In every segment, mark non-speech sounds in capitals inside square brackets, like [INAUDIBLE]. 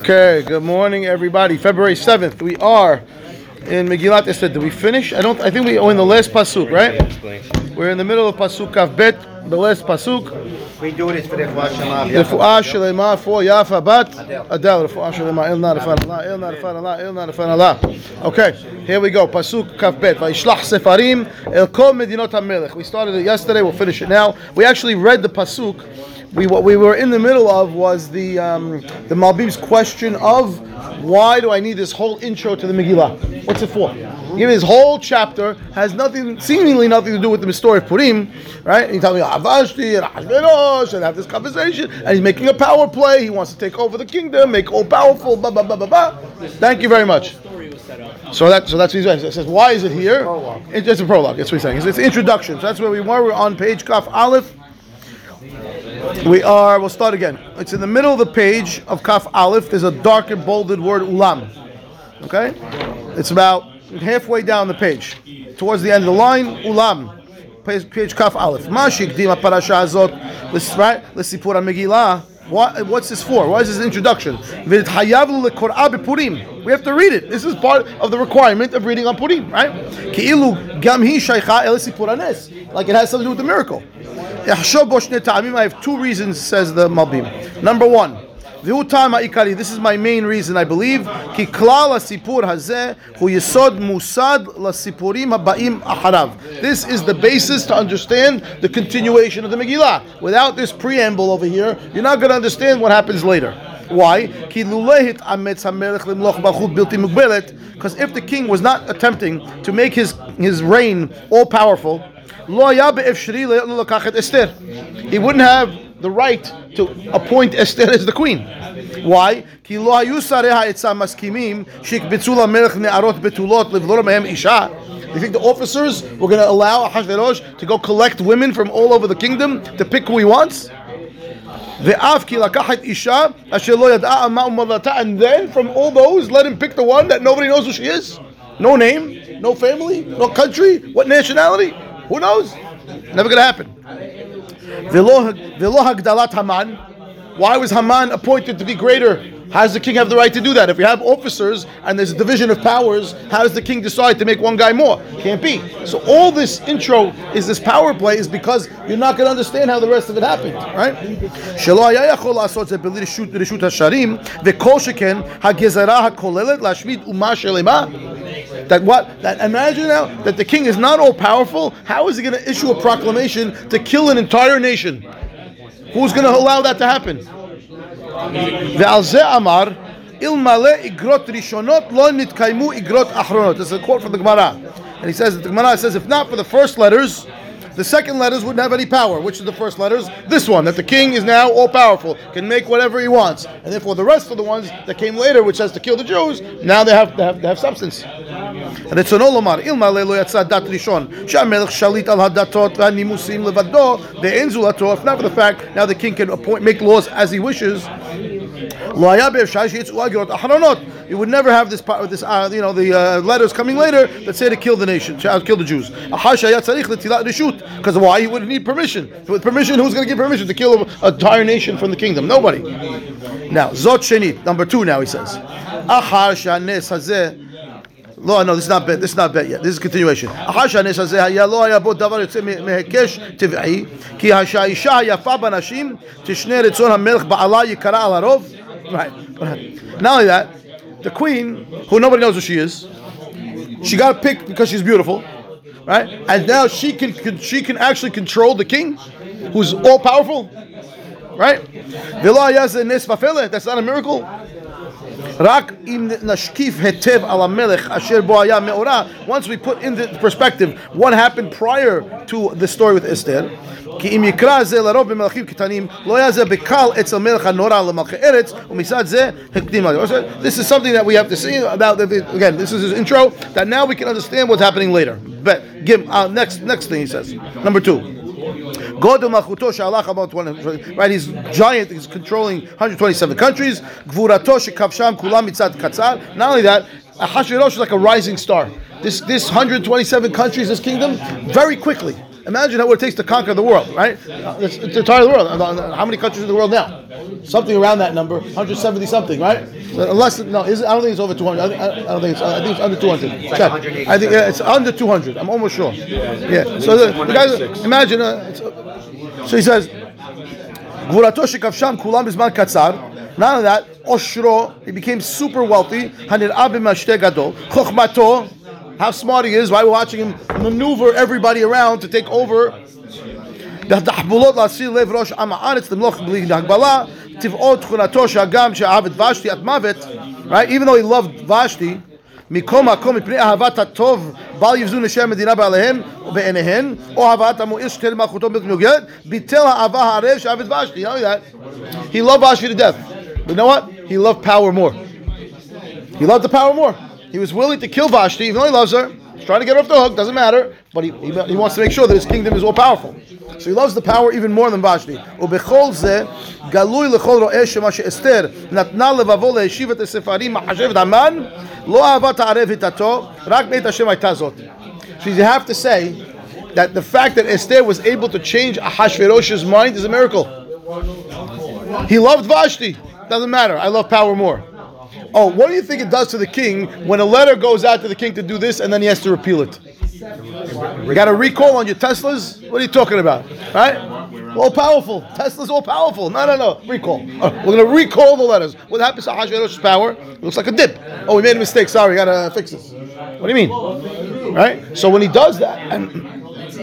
Okay, good morning, everybody. February 7th, we are in Megillat Esther. Did we finish? I don't. I think we are in the last pasuk, right? We're in the middle of pasuk Kaf Bet, the last pasuk. We do this for the Refuah Shalema for Yafa Bat Adel. Refuah Shalema El Narafan Allah El Narafan Allah El Narafan Allah. Okay, here we go. Pasuk Kaf Bet. Sefarim El Kol Medinot HaMelech. We started it yesterday. We'll finish it now. We actually read the pasuk we, what we were in the middle of was the um, the Malbim's question of why do I need this whole intro to the Megillah? What's it for? Give this whole chapter has nothing, seemingly nothing to do with the story of Purim, right? And he's telling me Avashti and Ahashverosh and have this conversation, and he's making a power play. He wants to take over the kingdom, make all powerful. Blah blah blah blah blah. Thank you very much. So that so that's what he's saying. It says why is it here? It's just a prologue. That's what he's saying. It's, it's introduction. So that's where we were. We're on page Kaf Aleph. We are, we'll start again. It's in the middle of the page of Kaf Aleph. There's a darker, bolded word, ulam. Okay? It's about halfway down the page. Towards the end of the line, ulam. Page, page Kaf Aleph. Ma shikdim parasha azot. Right? Let's see Megillah. What, what's this for? Why is this introduction? We have to read it. This is part of the requirement of reading on Purim, right? Like it has something to do with the miracle. I have two reasons, says the Malbim. Number one, this is my main reason, I believe. כי כלל הסיפור הזה הוא יסוד מוסד לסיפורים הבאים אחריו. This is the basis to understand the continuation of the Megillah. Without this preamble over here, you're not going to understand what happens later. Why? Because if the king was not attempting to make his, his reign all powerful, he wouldn't have the right to appoint Esther as the queen. Why? Do you think the officers were going to allow Ahashverosh to go collect women from all over the kingdom to pick who he wants? And then from all those, let him pick the one that nobody knows who she is. No name, no family, no country, what nationality? Who knows? Never going to happen. Why was Haman appointed to be greater? How does the king have the right to do that? If you have officers and there's a division of powers, how does the king decide to make one guy more? Can't be. So all this intro is this power play is because you're not going to understand how the rest of it happened, right? That what? That imagine now that the king is not all powerful. How is he going to issue a proclamation to kill an entire nation? Who's going to allow that to happen? Amar ilmale igrot rishonot lo nitkaimu igrot achronot. This is a quote from the Gemara, and he says the Gemara says if not for the first letters the second letters wouldn't have any power. Which is the first letters? This one, that the king is now all powerful, can make whatever he wants. And therefore the rest of the ones that came later, which has to kill the Jews, now they have, they have, they have substance. And it's an olomar. ilma lo yatsa dat rishon, שהמלך shalit al hadatot והנימוסים לבדו, ואין זולתו, if not for the fact, now the king can appoint, make laws as he wishes, you would never have this part, with this uh, you know, the uh, letters coming later that say to kill the nation, to kill the Jews. Because why? He would need permission. With permission, who's going to give permission to kill an entire nation from the kingdom? Nobody. Now, Zot number two. Now he says, לא, no, this is not bet, this is not bet yet, this is continuation. אחר שהנס הזה היה, לא היה בו דבר יוצא מהיקש טבעי, כי שהאישה היפה בנשים תשנה רצון המלך בעלה יקרה על הרוב. Right. Not only that, the queen, who nobody knows who she is, she got picked because she's beautiful, right? And now she can, can she can actually control the king, who's all powerful, right? That's not a miracle. Once we put in the perspective what happened prior to the story with Esther, כי אם יקרא זה לרוב במלכים קטנים, לא היה זה בקל אצל מלך הנורא למלכי ארץ, ומצד זה הקדים This is something that we have to see about, again, this is his intro, that now we can understand what's happening later. But, give, uh, next, next thing he says, number two. Godel Malchuto Shalach about right? He's giant. He's controlling 127 countries. Gvurato Shekavsham Kulam Mitzad Katzar. Not only that, Hashverosh is like a rising star. This this 127 countries, this kingdom, very quickly. Imagine what it takes to conquer the world, right? It's, it's the entire world. How many countries in the world now? Something around that number, 170 something, right? Unless no, is, I don't think it's over 200. I, think, I don't think it's. I think it's under 200. It's like I think yeah, it's under 200. I'm almost sure. Yeah. So the, the guys, imagine. Uh, so he says, "Gvurato shikavsham kulam bisman. None of that. Oshro, he became super wealthy. Hanir abim gadol. Chochmato, how smart he is, why we're watching him maneuver everybody around to take over. התחבולות להסיר לב ראש עם הארץ למלוך בלי הגבלה, טבעו תכונתו שהגם שאהב את ושתי עד מוות, right? even though he loved ושתי, מכל מקום מפני אהבת הטוב בל יבזו נשי המדינה בעליהם ובעיניהן, או אהבת המועיל שתהיה למלכותו בלתי מנוגדת, ביטל האהבה הערב שאהב את ושתי. You know that? He loved Vashti to death. But you know what? He loved power more. He loved the power more. He was willing to kill Vashti, even though he loves her. He's trying to get her off the hook, doesn't matter. But he, he, he wants to make sure that his kingdom is all powerful. So he loves the power even more than Vashti. So you have to say that the fact that Esther was able to change Ahashverosh's mind is a miracle. He loved Vashti. Doesn't matter. I love power more. Oh, what do you think it does to the king when a letter goes out to the king to do this and then he has to repeal it? You got a recall on your Teslas? What are you talking about? Right? All powerful. Tesla's all powerful. No, no, no. Recall. Oh, we're going to recall the letters. What happens to Hashverosh's power? It looks like a dip. Oh, we made a mistake. Sorry, got to fix this. What do you mean? Right? So when he does that, and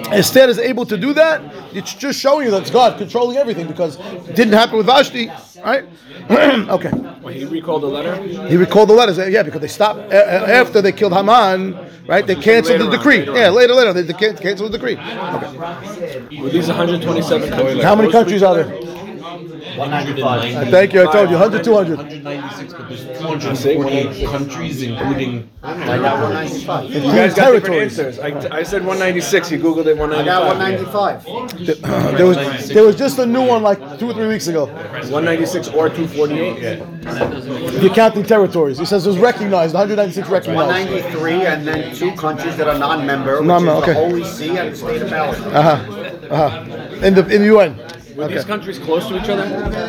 Esther is able to do that, it's just showing you that it's God controlling everything because it didn't happen with Vashti, right? [CLEARS THROAT] okay. He recalled the letter. He recalled the letters, yeah, because they stopped after they killed Haman, right? They canceled the Later on, decree. later. Yeah, later, later, they, they can- canceled the decree. Okay. Were these 127 countries? How many countries are there? 195. Thank you, I told you, 100, 200. 196, but there's 248 countries, including. I got 195. You guys got different territories. answers. I, I said 196. You googled it I got 195. 195. There was, there was just a new one like two or three weeks ago. 196 or 248. You're counting territories. He says it was recognized, 196 recognized. 193 and then two countries that are non-member, which Non-member, is the. Holy See and the state of Palestine. Uh-huh. Uh-huh. In the in the UN. Were Okay. these countries close to each other?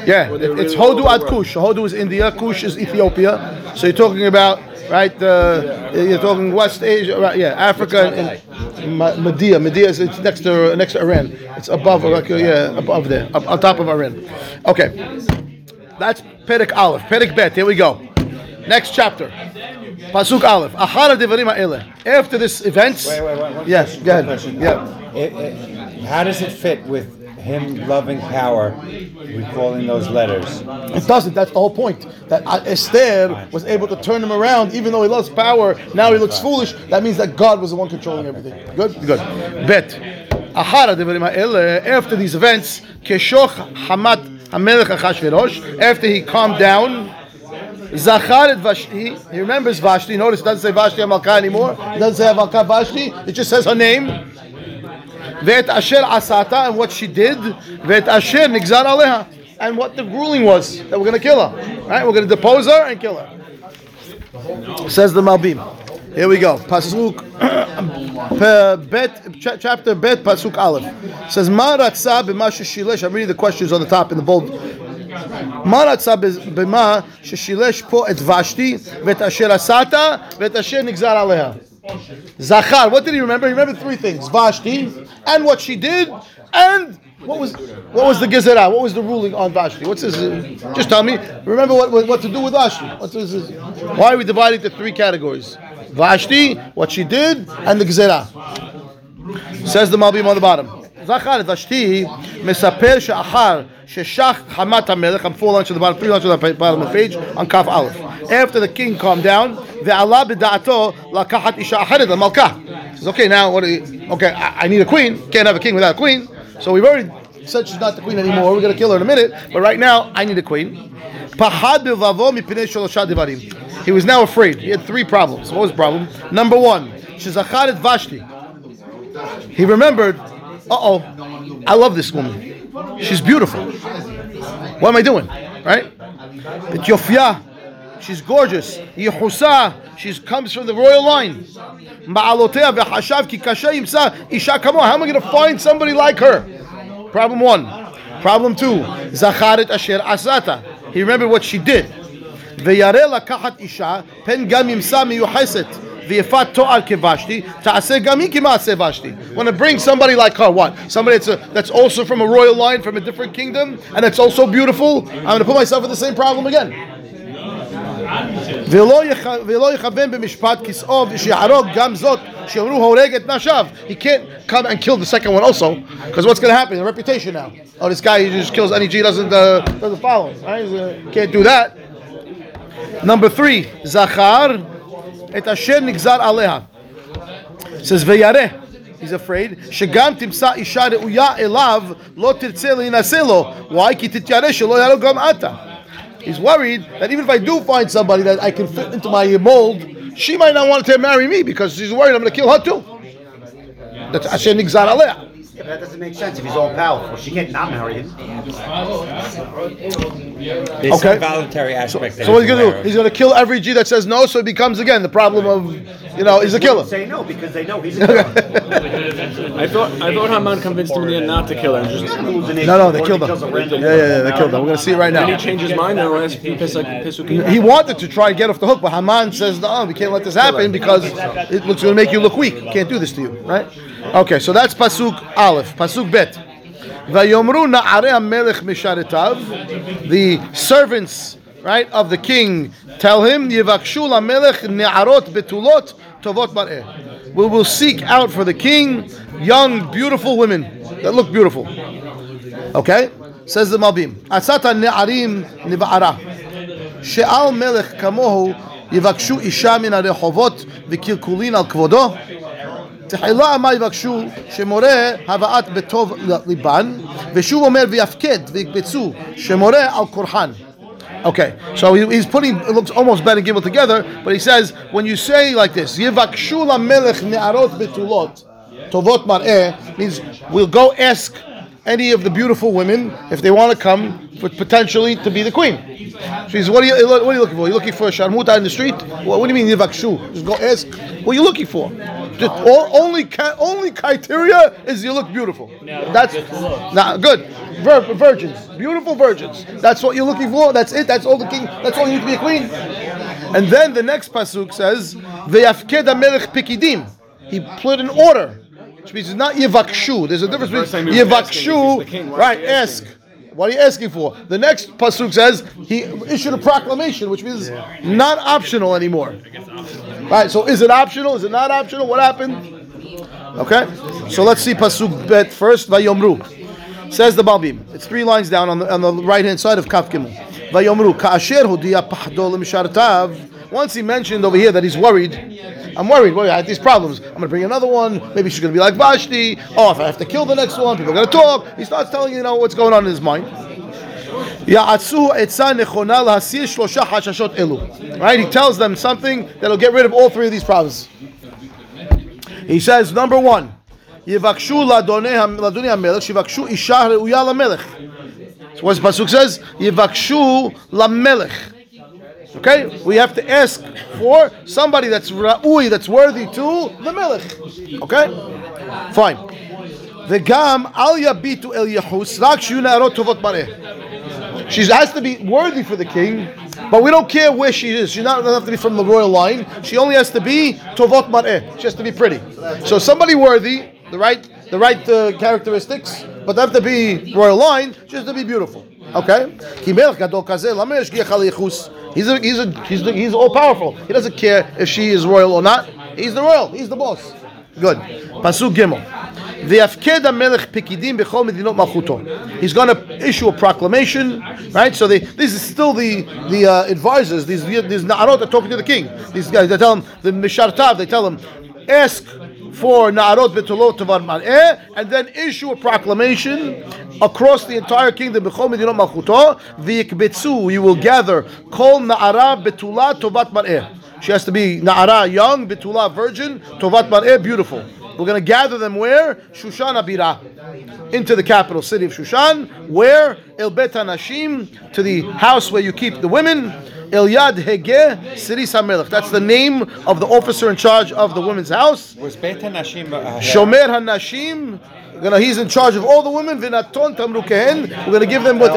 Yeah, Were they it's really Hodu all ad? Kush. Hodu is India, Kush is Ethiopia. So you're talking about right? Uh, you're talking West Asia, right? Yeah, Africa and, and Medea. Medea is it's next to next to Iran. It's above, like, uh, yeah, above there, up, on top of Iran. Okay, that's Perek Aleph. Perek Bet. Here we go. Next chapter. Pasuk Aleph. Achara devarim ha'eleh. After this event. Wait, wait, wait, one Yes, go ahead. question. Yeah. It, it, how does it fit with him loving power, recalling those letters? It doesn't. That's the whole point. That uh, Esther was able to turn him around, even though he loves power. Now he looks foolish. That means that God was the one controlling everything. Good, good. Bet. Ahara devarim ha'eleh, After these events, keshoch hamat hamelech Achashverosh. After he calmed down, Zachar et Vashti. He remembers Vashti. Notice it doesn't say Vashti Amalka anymore. It doesn't say Amalka Vashti. It just says her name. ואת אשר עשתה and what she did, ואת אשר נגזר עליה, and what the ruling was that we're going to kill her. Right? We're going to depose her and kill her. Says the Malbim. Here we go. Pasuk [CLEARS THROAT] pe- bet cha- chapter bet pasuk aleph says ma ratza b'ma sheshilesh. I'm reading the questions on the top in the bold. מה רצה במה ששילש פה את ושתי ואת אשר עשתה ואת אשר נגזר עליה? Zachar, what did he remember? He remembered three things: Vashti, and what she did, and what was what was the gezerah? What was the ruling on Vashti? What's his? uh, just tell me. Remember what, what, what to do with Vashti? What's his, his- why are we dividing into three categories? Vashti, what she did, and the gezerah. Says the Malbim on the bottom. זכר את ושתי מספר שאחר Sheshach hamata melech. I'm four lines to the bottom, three lines to the bottom of the page, on Kaf Aleph. After the king calmed down, Ve'ala b'da'ato lakahat isha acharid, malka. Okay, now, what you, okay, I, I need a queen, can't have a king without a queen, so we've already said she's not the queen anymore, we're going to kill her in a minute, but right now, I need a queen. Pahad b'vavo mipinei sholosha devarim. He was now afraid. He had three problems. What was the problem? Number one, shezacharit Vashti. He remembered, uh-oh, I love this woman She's beautiful. What am I doing? Right? But Yofia, she's gorgeous. Yehusa, she comes from the royal line. Ma'alotea ve'hashav ki kasha yimsa isha kamo. How am I going to find somebody like her? Problem one. Problem two, Zacharet asher asata. He remembered what she did. וירא לקחת אישה, פן גם ימצא מיוחסת. V'yefat to'ar kevashti. Want to bring somebody like her, what? Somebody that's, a, that's also from a royal line, from a different kingdom, and that's also beautiful. I'm going to put myself in the same problem again. He can't come and kill the second one also, because what's going to happen? The reputation now. Oh, this guy he just kills any G doesn't uh, doesn't follow. Right? Can't do that. Number three, Zachar. את אשר נגזר עליה. says וירא. He's afraid שגם תמצא אישה ראויה אליו לא תרצה להינשא לו. Why? כי תתיירא שלא יהרוג גם אתה. He's worried that even if I do find somebody that I can fit into my mold, she might not want to marry me because she's worried I'm going to kill her too. That's אשר נגזר עליה. Yeah, but that doesn't make sense if he's all powerful. She can't not marry him. There's Okay. some voluntary aspect. that So what's he he's going to do? He's going to kill every G that says no, so it becomes again the problem of, you know, he's a killer. Say no because they know he's a killer. I thought I thought Haman convinced him in the end not to kill her. Just No, no, they killed him. Yeah, yeah, yeah, they killed him. We're going to see it right then he now. changed his mind and last Pisukim. He wanted to try and get off the hook, but Haman says, no, we can't let this happen because it looks going to make you look weak. Can't do this to you, right? Okay, so that's Pasuk Aleph. Pasuk Bet. Vayomru na'arei melech misharetav. The servants, right, of the king tell him, Yivakshu melech ne'arot betulot tovot mar'eh. We will seek out for the king young, beautiful women that look beautiful. Okay? Says the Malbim. Asata ne'arim niba'ara. שאל מלך כמוהו יבקשו אישה מן הרחובות וקלקולין על כבודו? תחילה מה יבקשו? שמורה הבאת בטוב ליבן, ושוב אומר ויפקד ויקבצו, שמורה על כורחן. Okay, so he, he's putting, it looks almost Ben and Gimel together, but he says, when you say like this, יבקשו למלך נערות בתולות, טובות מראה, means we'll go ask any of the beautiful women if they want to come for potentially to be the queen. She says, what are you, what are you looking for? you looking for a sharmuta in the street? What, what do you mean yivakshu? Just go ask. What are you looking for? Just all, only only criteria is you look beautiful. That's nah, good. Vir- virgins, beautiful virgins. That's what you're looking for. That's it. That's all the king. That's all you need to be a queen. And then the next pasuk says, "Ve'yafked melech pikidim." He put an order, which means it's not yivakshu. There's a difference between he was asking, he's the yivakshu, king. Why is right? he asking? Ask. What are you asking for? The next pasuk says he issued a proclamation, which means not optional anymore. Right. So is it optional? Is it not optional? What happened? Okay. So let's see pasuk bet first. Vayomru. Says the Malbim. It's three lines down on the on the right hand side of Kaf. Vayomru ka'asher hudiya pahdo l'mishartav. Once he mentioned over here that he's worried, I'm worried. Worried. I have these problems. I'm going to bring another one. Maybe she's going to be like Vashti. Oh, if I have to kill the next one, people are going to talk. He starts telling you, you know, what's going on in his mind. יעצו עצה נכונה להסיר שלושה חששות אלו. Right? He tells them something that'll get rid of all three of these problems. He says, number one, יבקשו לאדוני לאדוני המלך, שיבקשו אישה ראויה למלך. So what the pasuk says? יבקשו למלך. Okay, we have to ask for somebody that's ra'ui, that's worthy to the melech. Okay, fine. Vegam al yabitu el yehus rak shuna tovot. She has to be worthy for the king, but we don't care where she is. She not doesn't have to be from the royal line. She only has to be tovot mareh. She has to be pretty. So somebody worthy, the right the right uh, characteristics, but they have to be royal line. She has to be beautiful. Okay. כי מלך גדול כזה, למה ישגיח על ייחוס? He's a, he's a, he's the, he's all powerful. He doesn't care if she is royal or not. He's the royal. He's the boss. Good. Pasuk Gimel. ויפקד המלך פקידים בכל מדינות מלכותו. He's going to issue a proclamation, right? So they, this is still the the uh, advisors, these these na'arot are talking to the king. These guys, they tell him the mishartav, they tell him, ask for na'arot betulot tavar mar'eh, and then issue a proclamation across the entire kingdom. B'chol medinot malchuto, v'yikbetzu, you will gather kol na'ara betula tovat mar'eh. She has to be na'ara, young, betula, virgin, tovat mar'eh, beautiful. We're going to gather them where? Shushan Abira. Into the capital city of Shushan. Where? El Bet. To the house where you keep the women. El Yad Hege Siris HaMelech. That's the name of the officer in charge of the women's house. Was Beit Hanashim uh, Shomer HaNashim. We're gonna, he's in charge of all the women. Vinaton tamrukehen. We're gonna give them what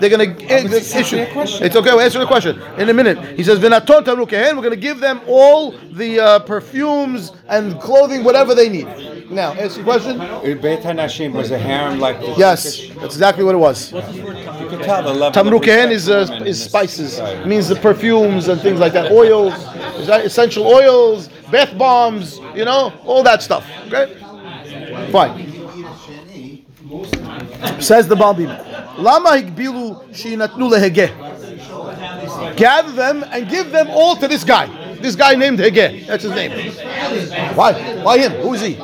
they're gonna issue. It's okay. We'll answer the question in a minute. He says vinaton tamrukehen. We're gonna give them all the uh, perfumes and clothing, whatever they need. Now, answer your question. Beit Hanashim was a harem like the Yes, that's exactly what it was. You can tell the level. of Tamrukehen is uh, is spices. It means the perfumes and things like that. Oils, is that essential oils, bath bombs, you know, all that stuff. Okay, fine. Says the Malbim. Lama higbilu shinatnu lehege. Gather them and give them all to this guy. This guy named Hege. That's his name. Why? Why him? Who is he?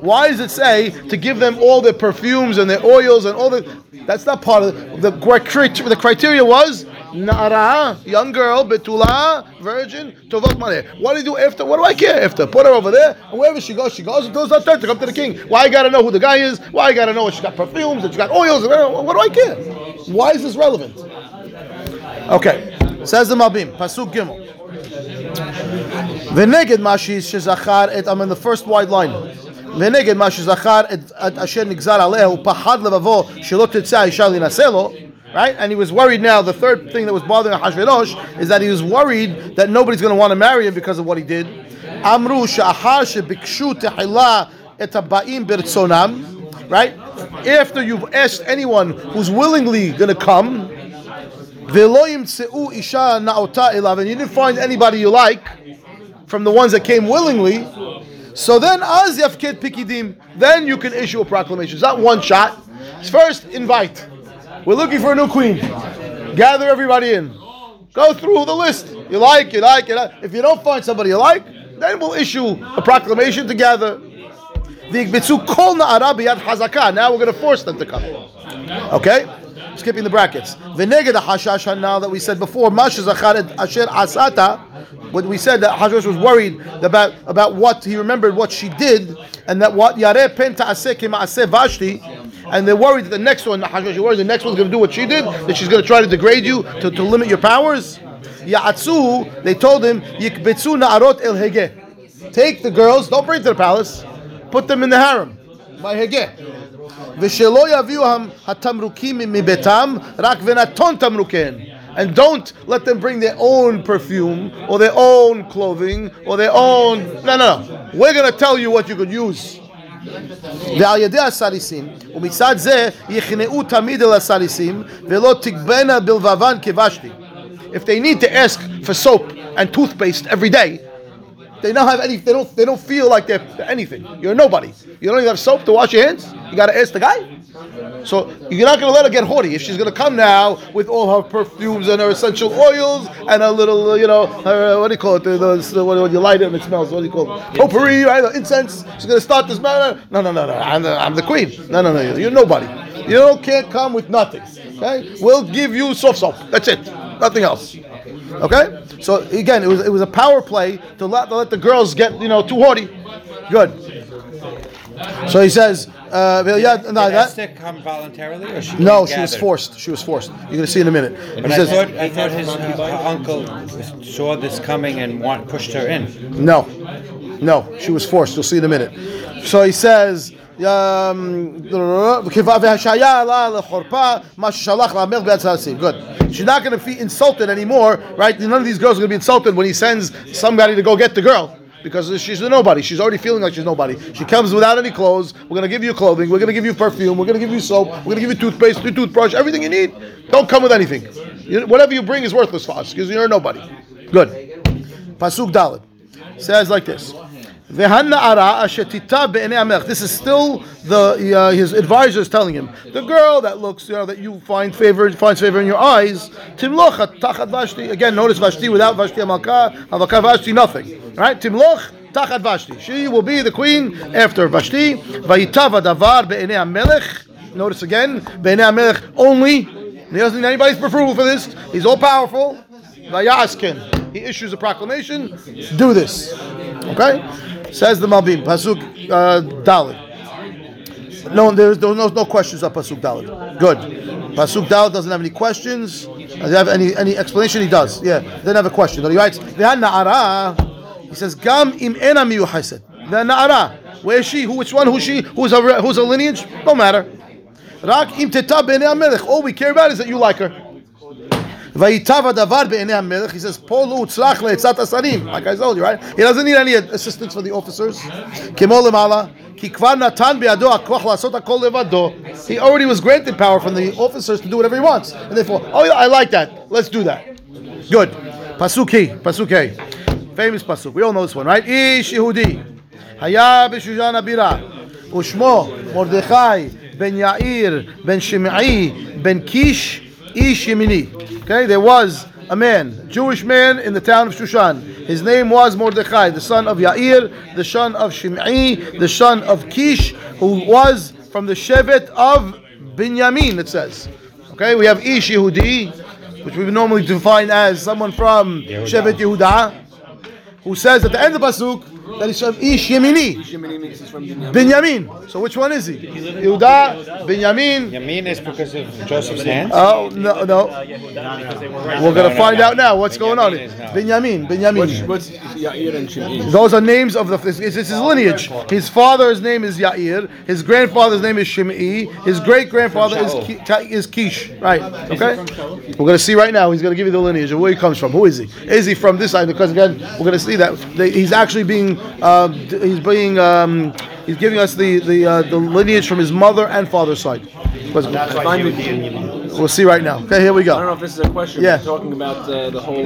Why does it say to give them all their perfumes and their oils and all the? That's not part of the, the criteria. The criteria was Na'ara, young girl, betula, virgin, tovot maleh. What do you do after? What do I care after? Put her over there, and wherever she goes, she goes until it's to Come to the king. Why I gotta know who the guy is? Why I gotta know if she got perfumes, if she got oils? What do I care? Why is this relevant? Okay, says the Malbim, pasuk gimel. V'neged mashis shezachar et. I'm in the first wide line. V'neged מה שזכר את Asher נגזר alehu הוא פחד לבבו שלא תצא האישה להינשא right? And he was worried now. The third thing that was bothering Hashverosh is that he was worried that nobody's going to want to marry him because of what he did. Amru right? After you've asked anyone who's willingly going to come, and you didn't find anybody you like from the ones that came willingly, so then az yafket pikidim, then you can issue a proclamation. It's not one shot. It's first invite. We're looking for a new queen. Gather everybody in. Go through the list. You like, you like, you like. If you don't find somebody you like, then we'll issue a proclamation together. Now we're going to force them to come. Okay? Skipping the brackets. V'neged hashash now that we said before, mash zacharet asher asata, when we said that Hashvash was worried about, about what he remembered what she did, and that what Yareh pen ta'aseh Vashti, and they're worried that the next one, Hashvash is worried the next one's going to do what she did, that she's going to try to degrade you, to, to limit your powers. Ya'atzu, they told him, Yikbetzu na'arot el hege. Take the girls, don't bring to the palace, put them in the harem, by hege. ושלא יביאו התמרוקים מביתם, רק ונתון תמרוקיהן. And don't let them bring their own perfume or their own clothing or their own. No, no, no. We're going to tell you what you could use. ועל ידי הסריסים, ומצד זה יכנעו תמיד אל הסריסים, ולא תגבנה בלבבן כבשתי. If they need to ask for soap and toothpaste every day, they don't have any. They don't. They don't feel like they're anything. You're nobody. You don't even have soap to wash your hands. You got to ask the guy. So you're not going to let her get haughty. If she's going to come now with all her perfumes and her essential oils and a little, you know, her, what do you call it? The, the, what, what you light it and it smells. What do you call it? Potpourri, right? The incense. She's going to start this matter. No, no, no, no. I'm the, I'm the queen. No, no, no. You're nobody. You don't, can't come with nothing. Okay? We'll give you soft soap. That's it. Nothing else. Okay? So again, it was it was a power play to let, to let the girls get you know too haughty. Good. So he says, uh, Vilyad, no, that, Esther come voluntarily, or she no, she was forced. She was forced. You're going to see in a minute. But He I says, thought, I thought his uh, uncle saw this coming and want, pushed her in. no, no, she was forced. You'll see in a minute. So he says, um, Good. She's not going to be insulted anymore, right? None of these girls are going to be insulted when he sends somebody to go get the girl. Because she's a nobody. She's already feeling like she's nobody. She comes without any clothes. We're going to give you clothing. We're going to give you perfume. We're going to give you soap. We're going to give you toothpaste, your toothbrush, everything you need. Don't come with anything. You, whatever you bring is worthless for us because you're nobody. Good. Pasuk Dalit says like this. This is still the uh, his advisor is telling him the girl that looks you know that you find favor finds favor in your eyes. Timloch tachat Vashti. Again, notice Vashti without Vashti Amalka, Amalka Vashti nothing. Right? Timloch tachat Vashti. She will be the queen after Vashti. Vayitav davar hamelech. Notice again, be'enei hamelech only. He doesn't need anybody's approval for this. He's all powerful. Vayaskin. He issues a proclamation. Do this. Okay? Says the Malbim. Pasuk uh, Dalit. No, there's, no, no questions on Pasuk Dalit. Good. Pasuk Dalit doesn't have any questions. Does he have any, any explanation? He does. Yeah. Doesn't have a question. He writes, "V'han na'ara He says, Gam im ena miyuchased. The na'ara. Where is she? Who, which one? Who's she? Who's a, who's a lineage? No matter. Rak. All we care about is that you like her. Vayitav adavar be'enei hamelech. He says, Polu utzlach le'etzat asarim. Like I told you, right? He doesn't need any assistance from the officers. Kimol lemala. He already was granted power from the officers to do whatever he wants. And therefore, oh, yeah, I like that. Let's do that. Good. Pasuki, Pasuki. Famous pasuk. We all know this one, right? Ish Yehudi. Haya b'shushan abira. Ushmo Mordechai ben Yair ben Shimei ben Kish Ish Yemini. Okay, there was a man, Jewish man in the town of Shushan. His name was Mordechai, the son of Yair, the son of Shimei, the son of Kish, who was from the Shevet of Binyamin, it says. Okay, we have Ish Yehudi, which we normally define as someone from Yehuda. Shevet Yehuda, who says at the end of Pasuk, that he's from Ish Yemini, Binyamin. So which one is he? Yehuda, Binyamin. Yamin is because of Joseph's hands. Oh no, no. We're gonna find out now what's going on. Binyamin, Binyamin. What's Yair and Shimei? Those are names of the. This is his lineage. His father's name is Yair. His grandfather's name is Shimei. His great grandfather is Ki- is Kish. Right. Okay. We're gonna see right now. He's gonna give you the lineage of where he comes from. Who is he? Is he from this side? Because again, we're gonna see that they- he's actually being. Uh, he's being. Um, he's giving us the the uh, the lineage from his mother and father's side. Because- Find me- We'll see right now. Okay, here we go. I don't know if this is a question. Yeah. We're talking about uh, the whole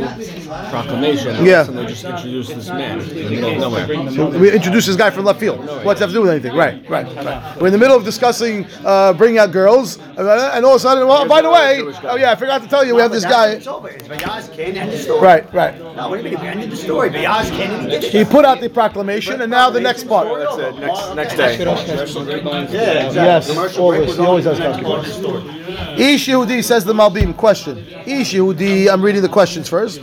proclamation. Yeah. And they just introduced this man in the middle of nowhere. We introduced this guy from left field. What's that to do with anything? Right, right, right. We're in the middle of discussing uh, bringing out girls, uh, and all of a sudden, well, by the way, oh yeah, I forgot to tell you, we have this guy. It's over. It's Vayaz Ken and the story. Right, right. No, what do you? We ended the story. Vayaz Ken and he did it. He put out the proclamation, and now the next part. That's it. Next, next day. Yeah, exactly. Yes, Commercial always. He always on- has on commercial the story. Ish Yehudi says the Malbim. Question. Ish Yehudi. I'm reading the questions first.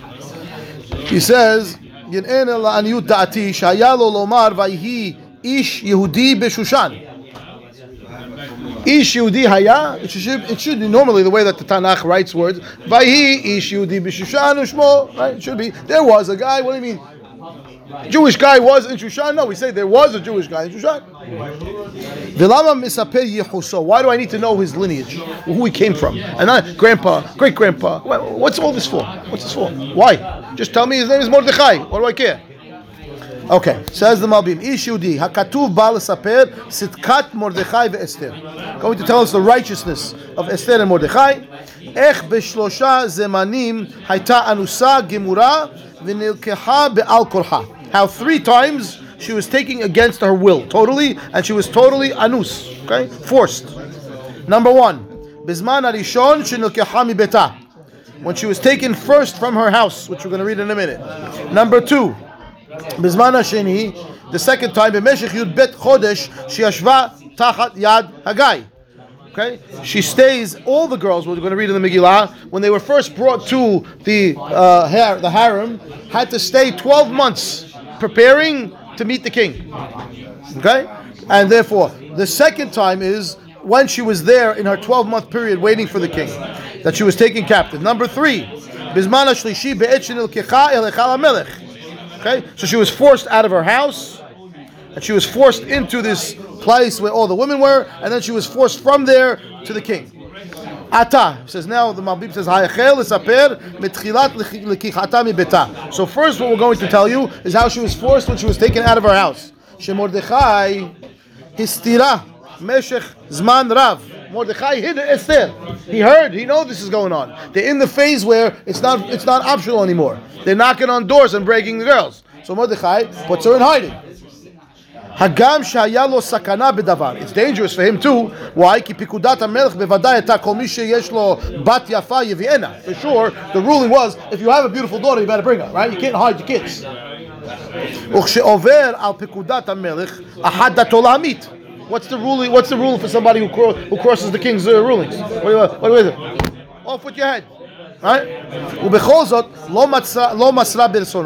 He says, "Yin'en la'aniyut da'ati shaya lo lomar vayhi ish Yehudi b'Shushan." Ish Yehudi haya. It should, it should be normally the way that the Tanakh writes words. Right? It should be. There was a guy. What do you mean? Jewish guy was in Shushan? No, we say there was a Jewish guy in Shushan. Vilama misaper Yehuso. Why do I need to know his lineage, who he came from, and not grandpa, great grandpa? What's all this for? What's this for? Why? Just tell me his name is Mordechai. What do I care? Okay, says the Malbim. Ishudi hakatuv bal saper sitkat Mordechai ve'Esther. Going to tell us the righteousness of Esther and Mordechai. איך בשלושה זמנים הייתה אנוסה גמורה ונלקחה בעל כורחה. how three times she was taking against her will, totally, and she was totally anus, okay, forced. Number one, Bizman Arishon Shinukahami Beta, when she was taken first from her house, which we're going to read in a minute. Number two, Bizman sheni, the second time, Bemeshech Yud Bet Chodesh Shiashva Tachat Yad Hagai. Okay? She stays, all the girls, we're going to read in the Megillah, when they were first brought to the, uh, har- the harem, had to stay 12 months preparing to meet the king. Okay? And therefore, the second time is when she was there in her 12 month period waiting for the king, that she was taken captive. Number three, okay? So she was forced out of her house, and she was forced into this place where all the women were, and then she was forced from there to the king. Ata says now the Malbim says. So first, what we're going to tell you is how she was forced when she was taken out of her house. Shemordechai histira meshech zman rav. Mordechai hid Esther. He heard. He know this is going on. They're in the phase where it's not it's not optional anymore. They're knocking on doors and breaking the girls. So Mordechai puts her in hiding. הגם שהיה לו סכנה בדבר. It's dangerous for him too. Why? כי פיקודת המלך בוודאי הייתה כל מי שיש לו בת יפה יביאנה. For sure, the ruling was, if you have a beautiful daughter, you better bring her, right? You can't hide your kids. וכשעובר על פקודת המלך, אחת דתו להמית. What's the ruling? What's the rule for somebody who, cro- who crosses the king's uh, rulings? What, do you- what is it? Off with your head. Right?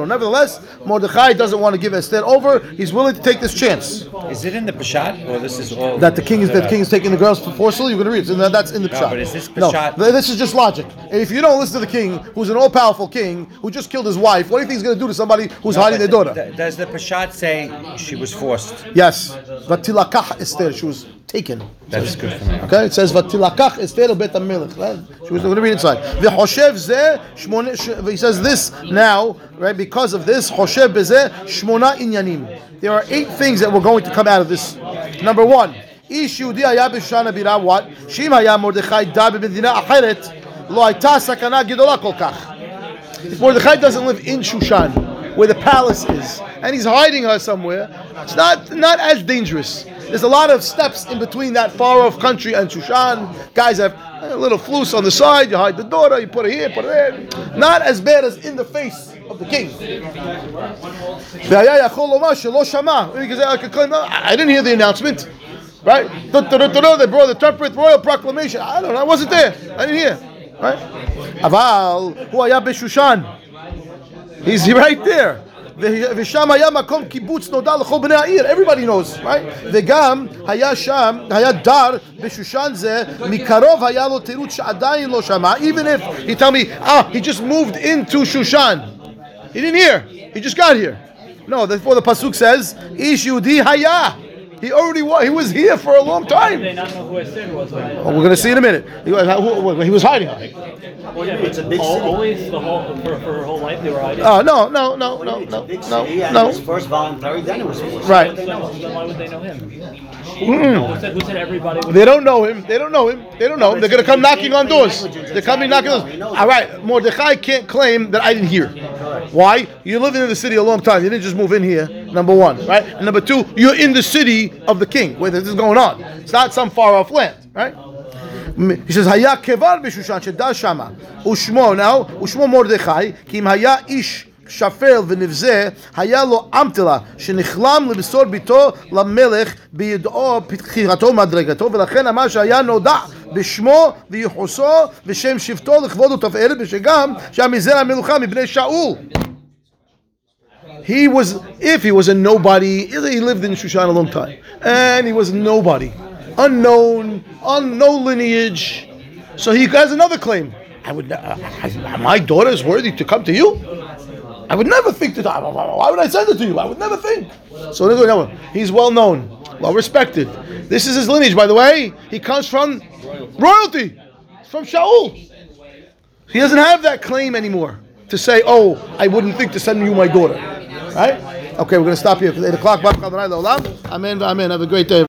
Nevertheless, Mordechai doesn't want to give Esther over. He's willing to take this chance. Is it in the Peshat or this is all that the king is that the king is taking the girls forcibly. You're going to read. So that's in the Peshat. No, but is this Peshat? No, this is just logic. If you don't listen to the king, who's an all-powerful king who just killed his wife, what do you think he's going to do to somebody who's no, hiding their daughter? Th- does the Peshat say she was forced? Yes, but tilakah Esther, she was taken. That's good for me. Okay, it says Vatilakach Esther bet Melech. Right? She was going to read inside. V'choshev zeh shmone- sh- He says this now, right? Because of this, Choshev bezeh shmona inyanim. There are eight things that were going to come out of this. Number one, איש יהודי היה בשושן הבירה, what? שאם היה מרדכי די במדינה אחרת, לא הייתה סכנה גדולה כל כך. If Mordechai doesn't live in Shushan, where the palace is, and he's hiding her somewhere, it's not not as dangerous. There's a lot of steps in between that far off country and Shushan. Guys have a little floose on the side, you hide the daughter, you put her here, put her there. Not as bad as in the face of the king. והיה יכול לומר שלא שמע. Because I could claim, "No, I didn't hear the announcement. Right? They brought the trumpet, royal proclamation. I don't know, I wasn't there. I didn't hear. Right? אבל הוא היה בשושן. He's right there. ו- ושם היה מקום קיבוץ נודע לכל בני העיר, everybody knows, right? וגם היה שם, היה דר בשושן זה, מקרוב היה לו תירוץ שעדיין לא שמע, even if he tell me, ah, he just moved into Shushan. He didn't hear, he just got here. No, therefore the Pasuk says, איש יהודי היה. He already was, he was here for a long time. They not know who Esther was. Oh, we're going to see in a minute. He, was- who- he was hiding. Well, yeah, It's a big al- city. Always the whole for, for her whole life they were hiding. Oh, no, no, no, no, no, no, city, and no. first voluntary, then it was forced. Right. Then why would they know him? Mm. Who said, who said everybody? They don't know him. They don't know him. They don't know him. They're going to come knocking on doors. They're coming knocking on doors. All right, Mordechai can't claim that I didn't hear. Why? You're living in the city a long time. You didn't just move in here. Number one, right? And number two, you're in the city of the king where this is going on. It's not some far off land, right? He says, "Haya kevar b'shushan shedar shama ushmo." Now ushmo Mordechai kim haya ish שפל ונבזה, היה לו אמתלה, שנכלם למסור ביתו למלך בידעו בחירתו ומדרגתו, ולכן אמר שהיה נודע בשמו וייחוסו ושם שבטו לכבוד ותפארת, ושגם שהמזרע המלוכה מבני שאול. He was, if he was a nobody, he lived in Shushan a long time, and he was a nobody, unknown, on no lineage. So he has another claim. I would, uh, I- my daughter is worthy to come to you. I would never think that. Why would I send it to you? I would never think. So he's well known, well respected. This is his lineage, by the way. He comes from royalty, from Shaul. He doesn't have that claim anymore to say, "Oh, I wouldn't think to send you my daughter." Right? Okay, we're going to stop here. Eight o'clock. Amen. Amen. Have a great day.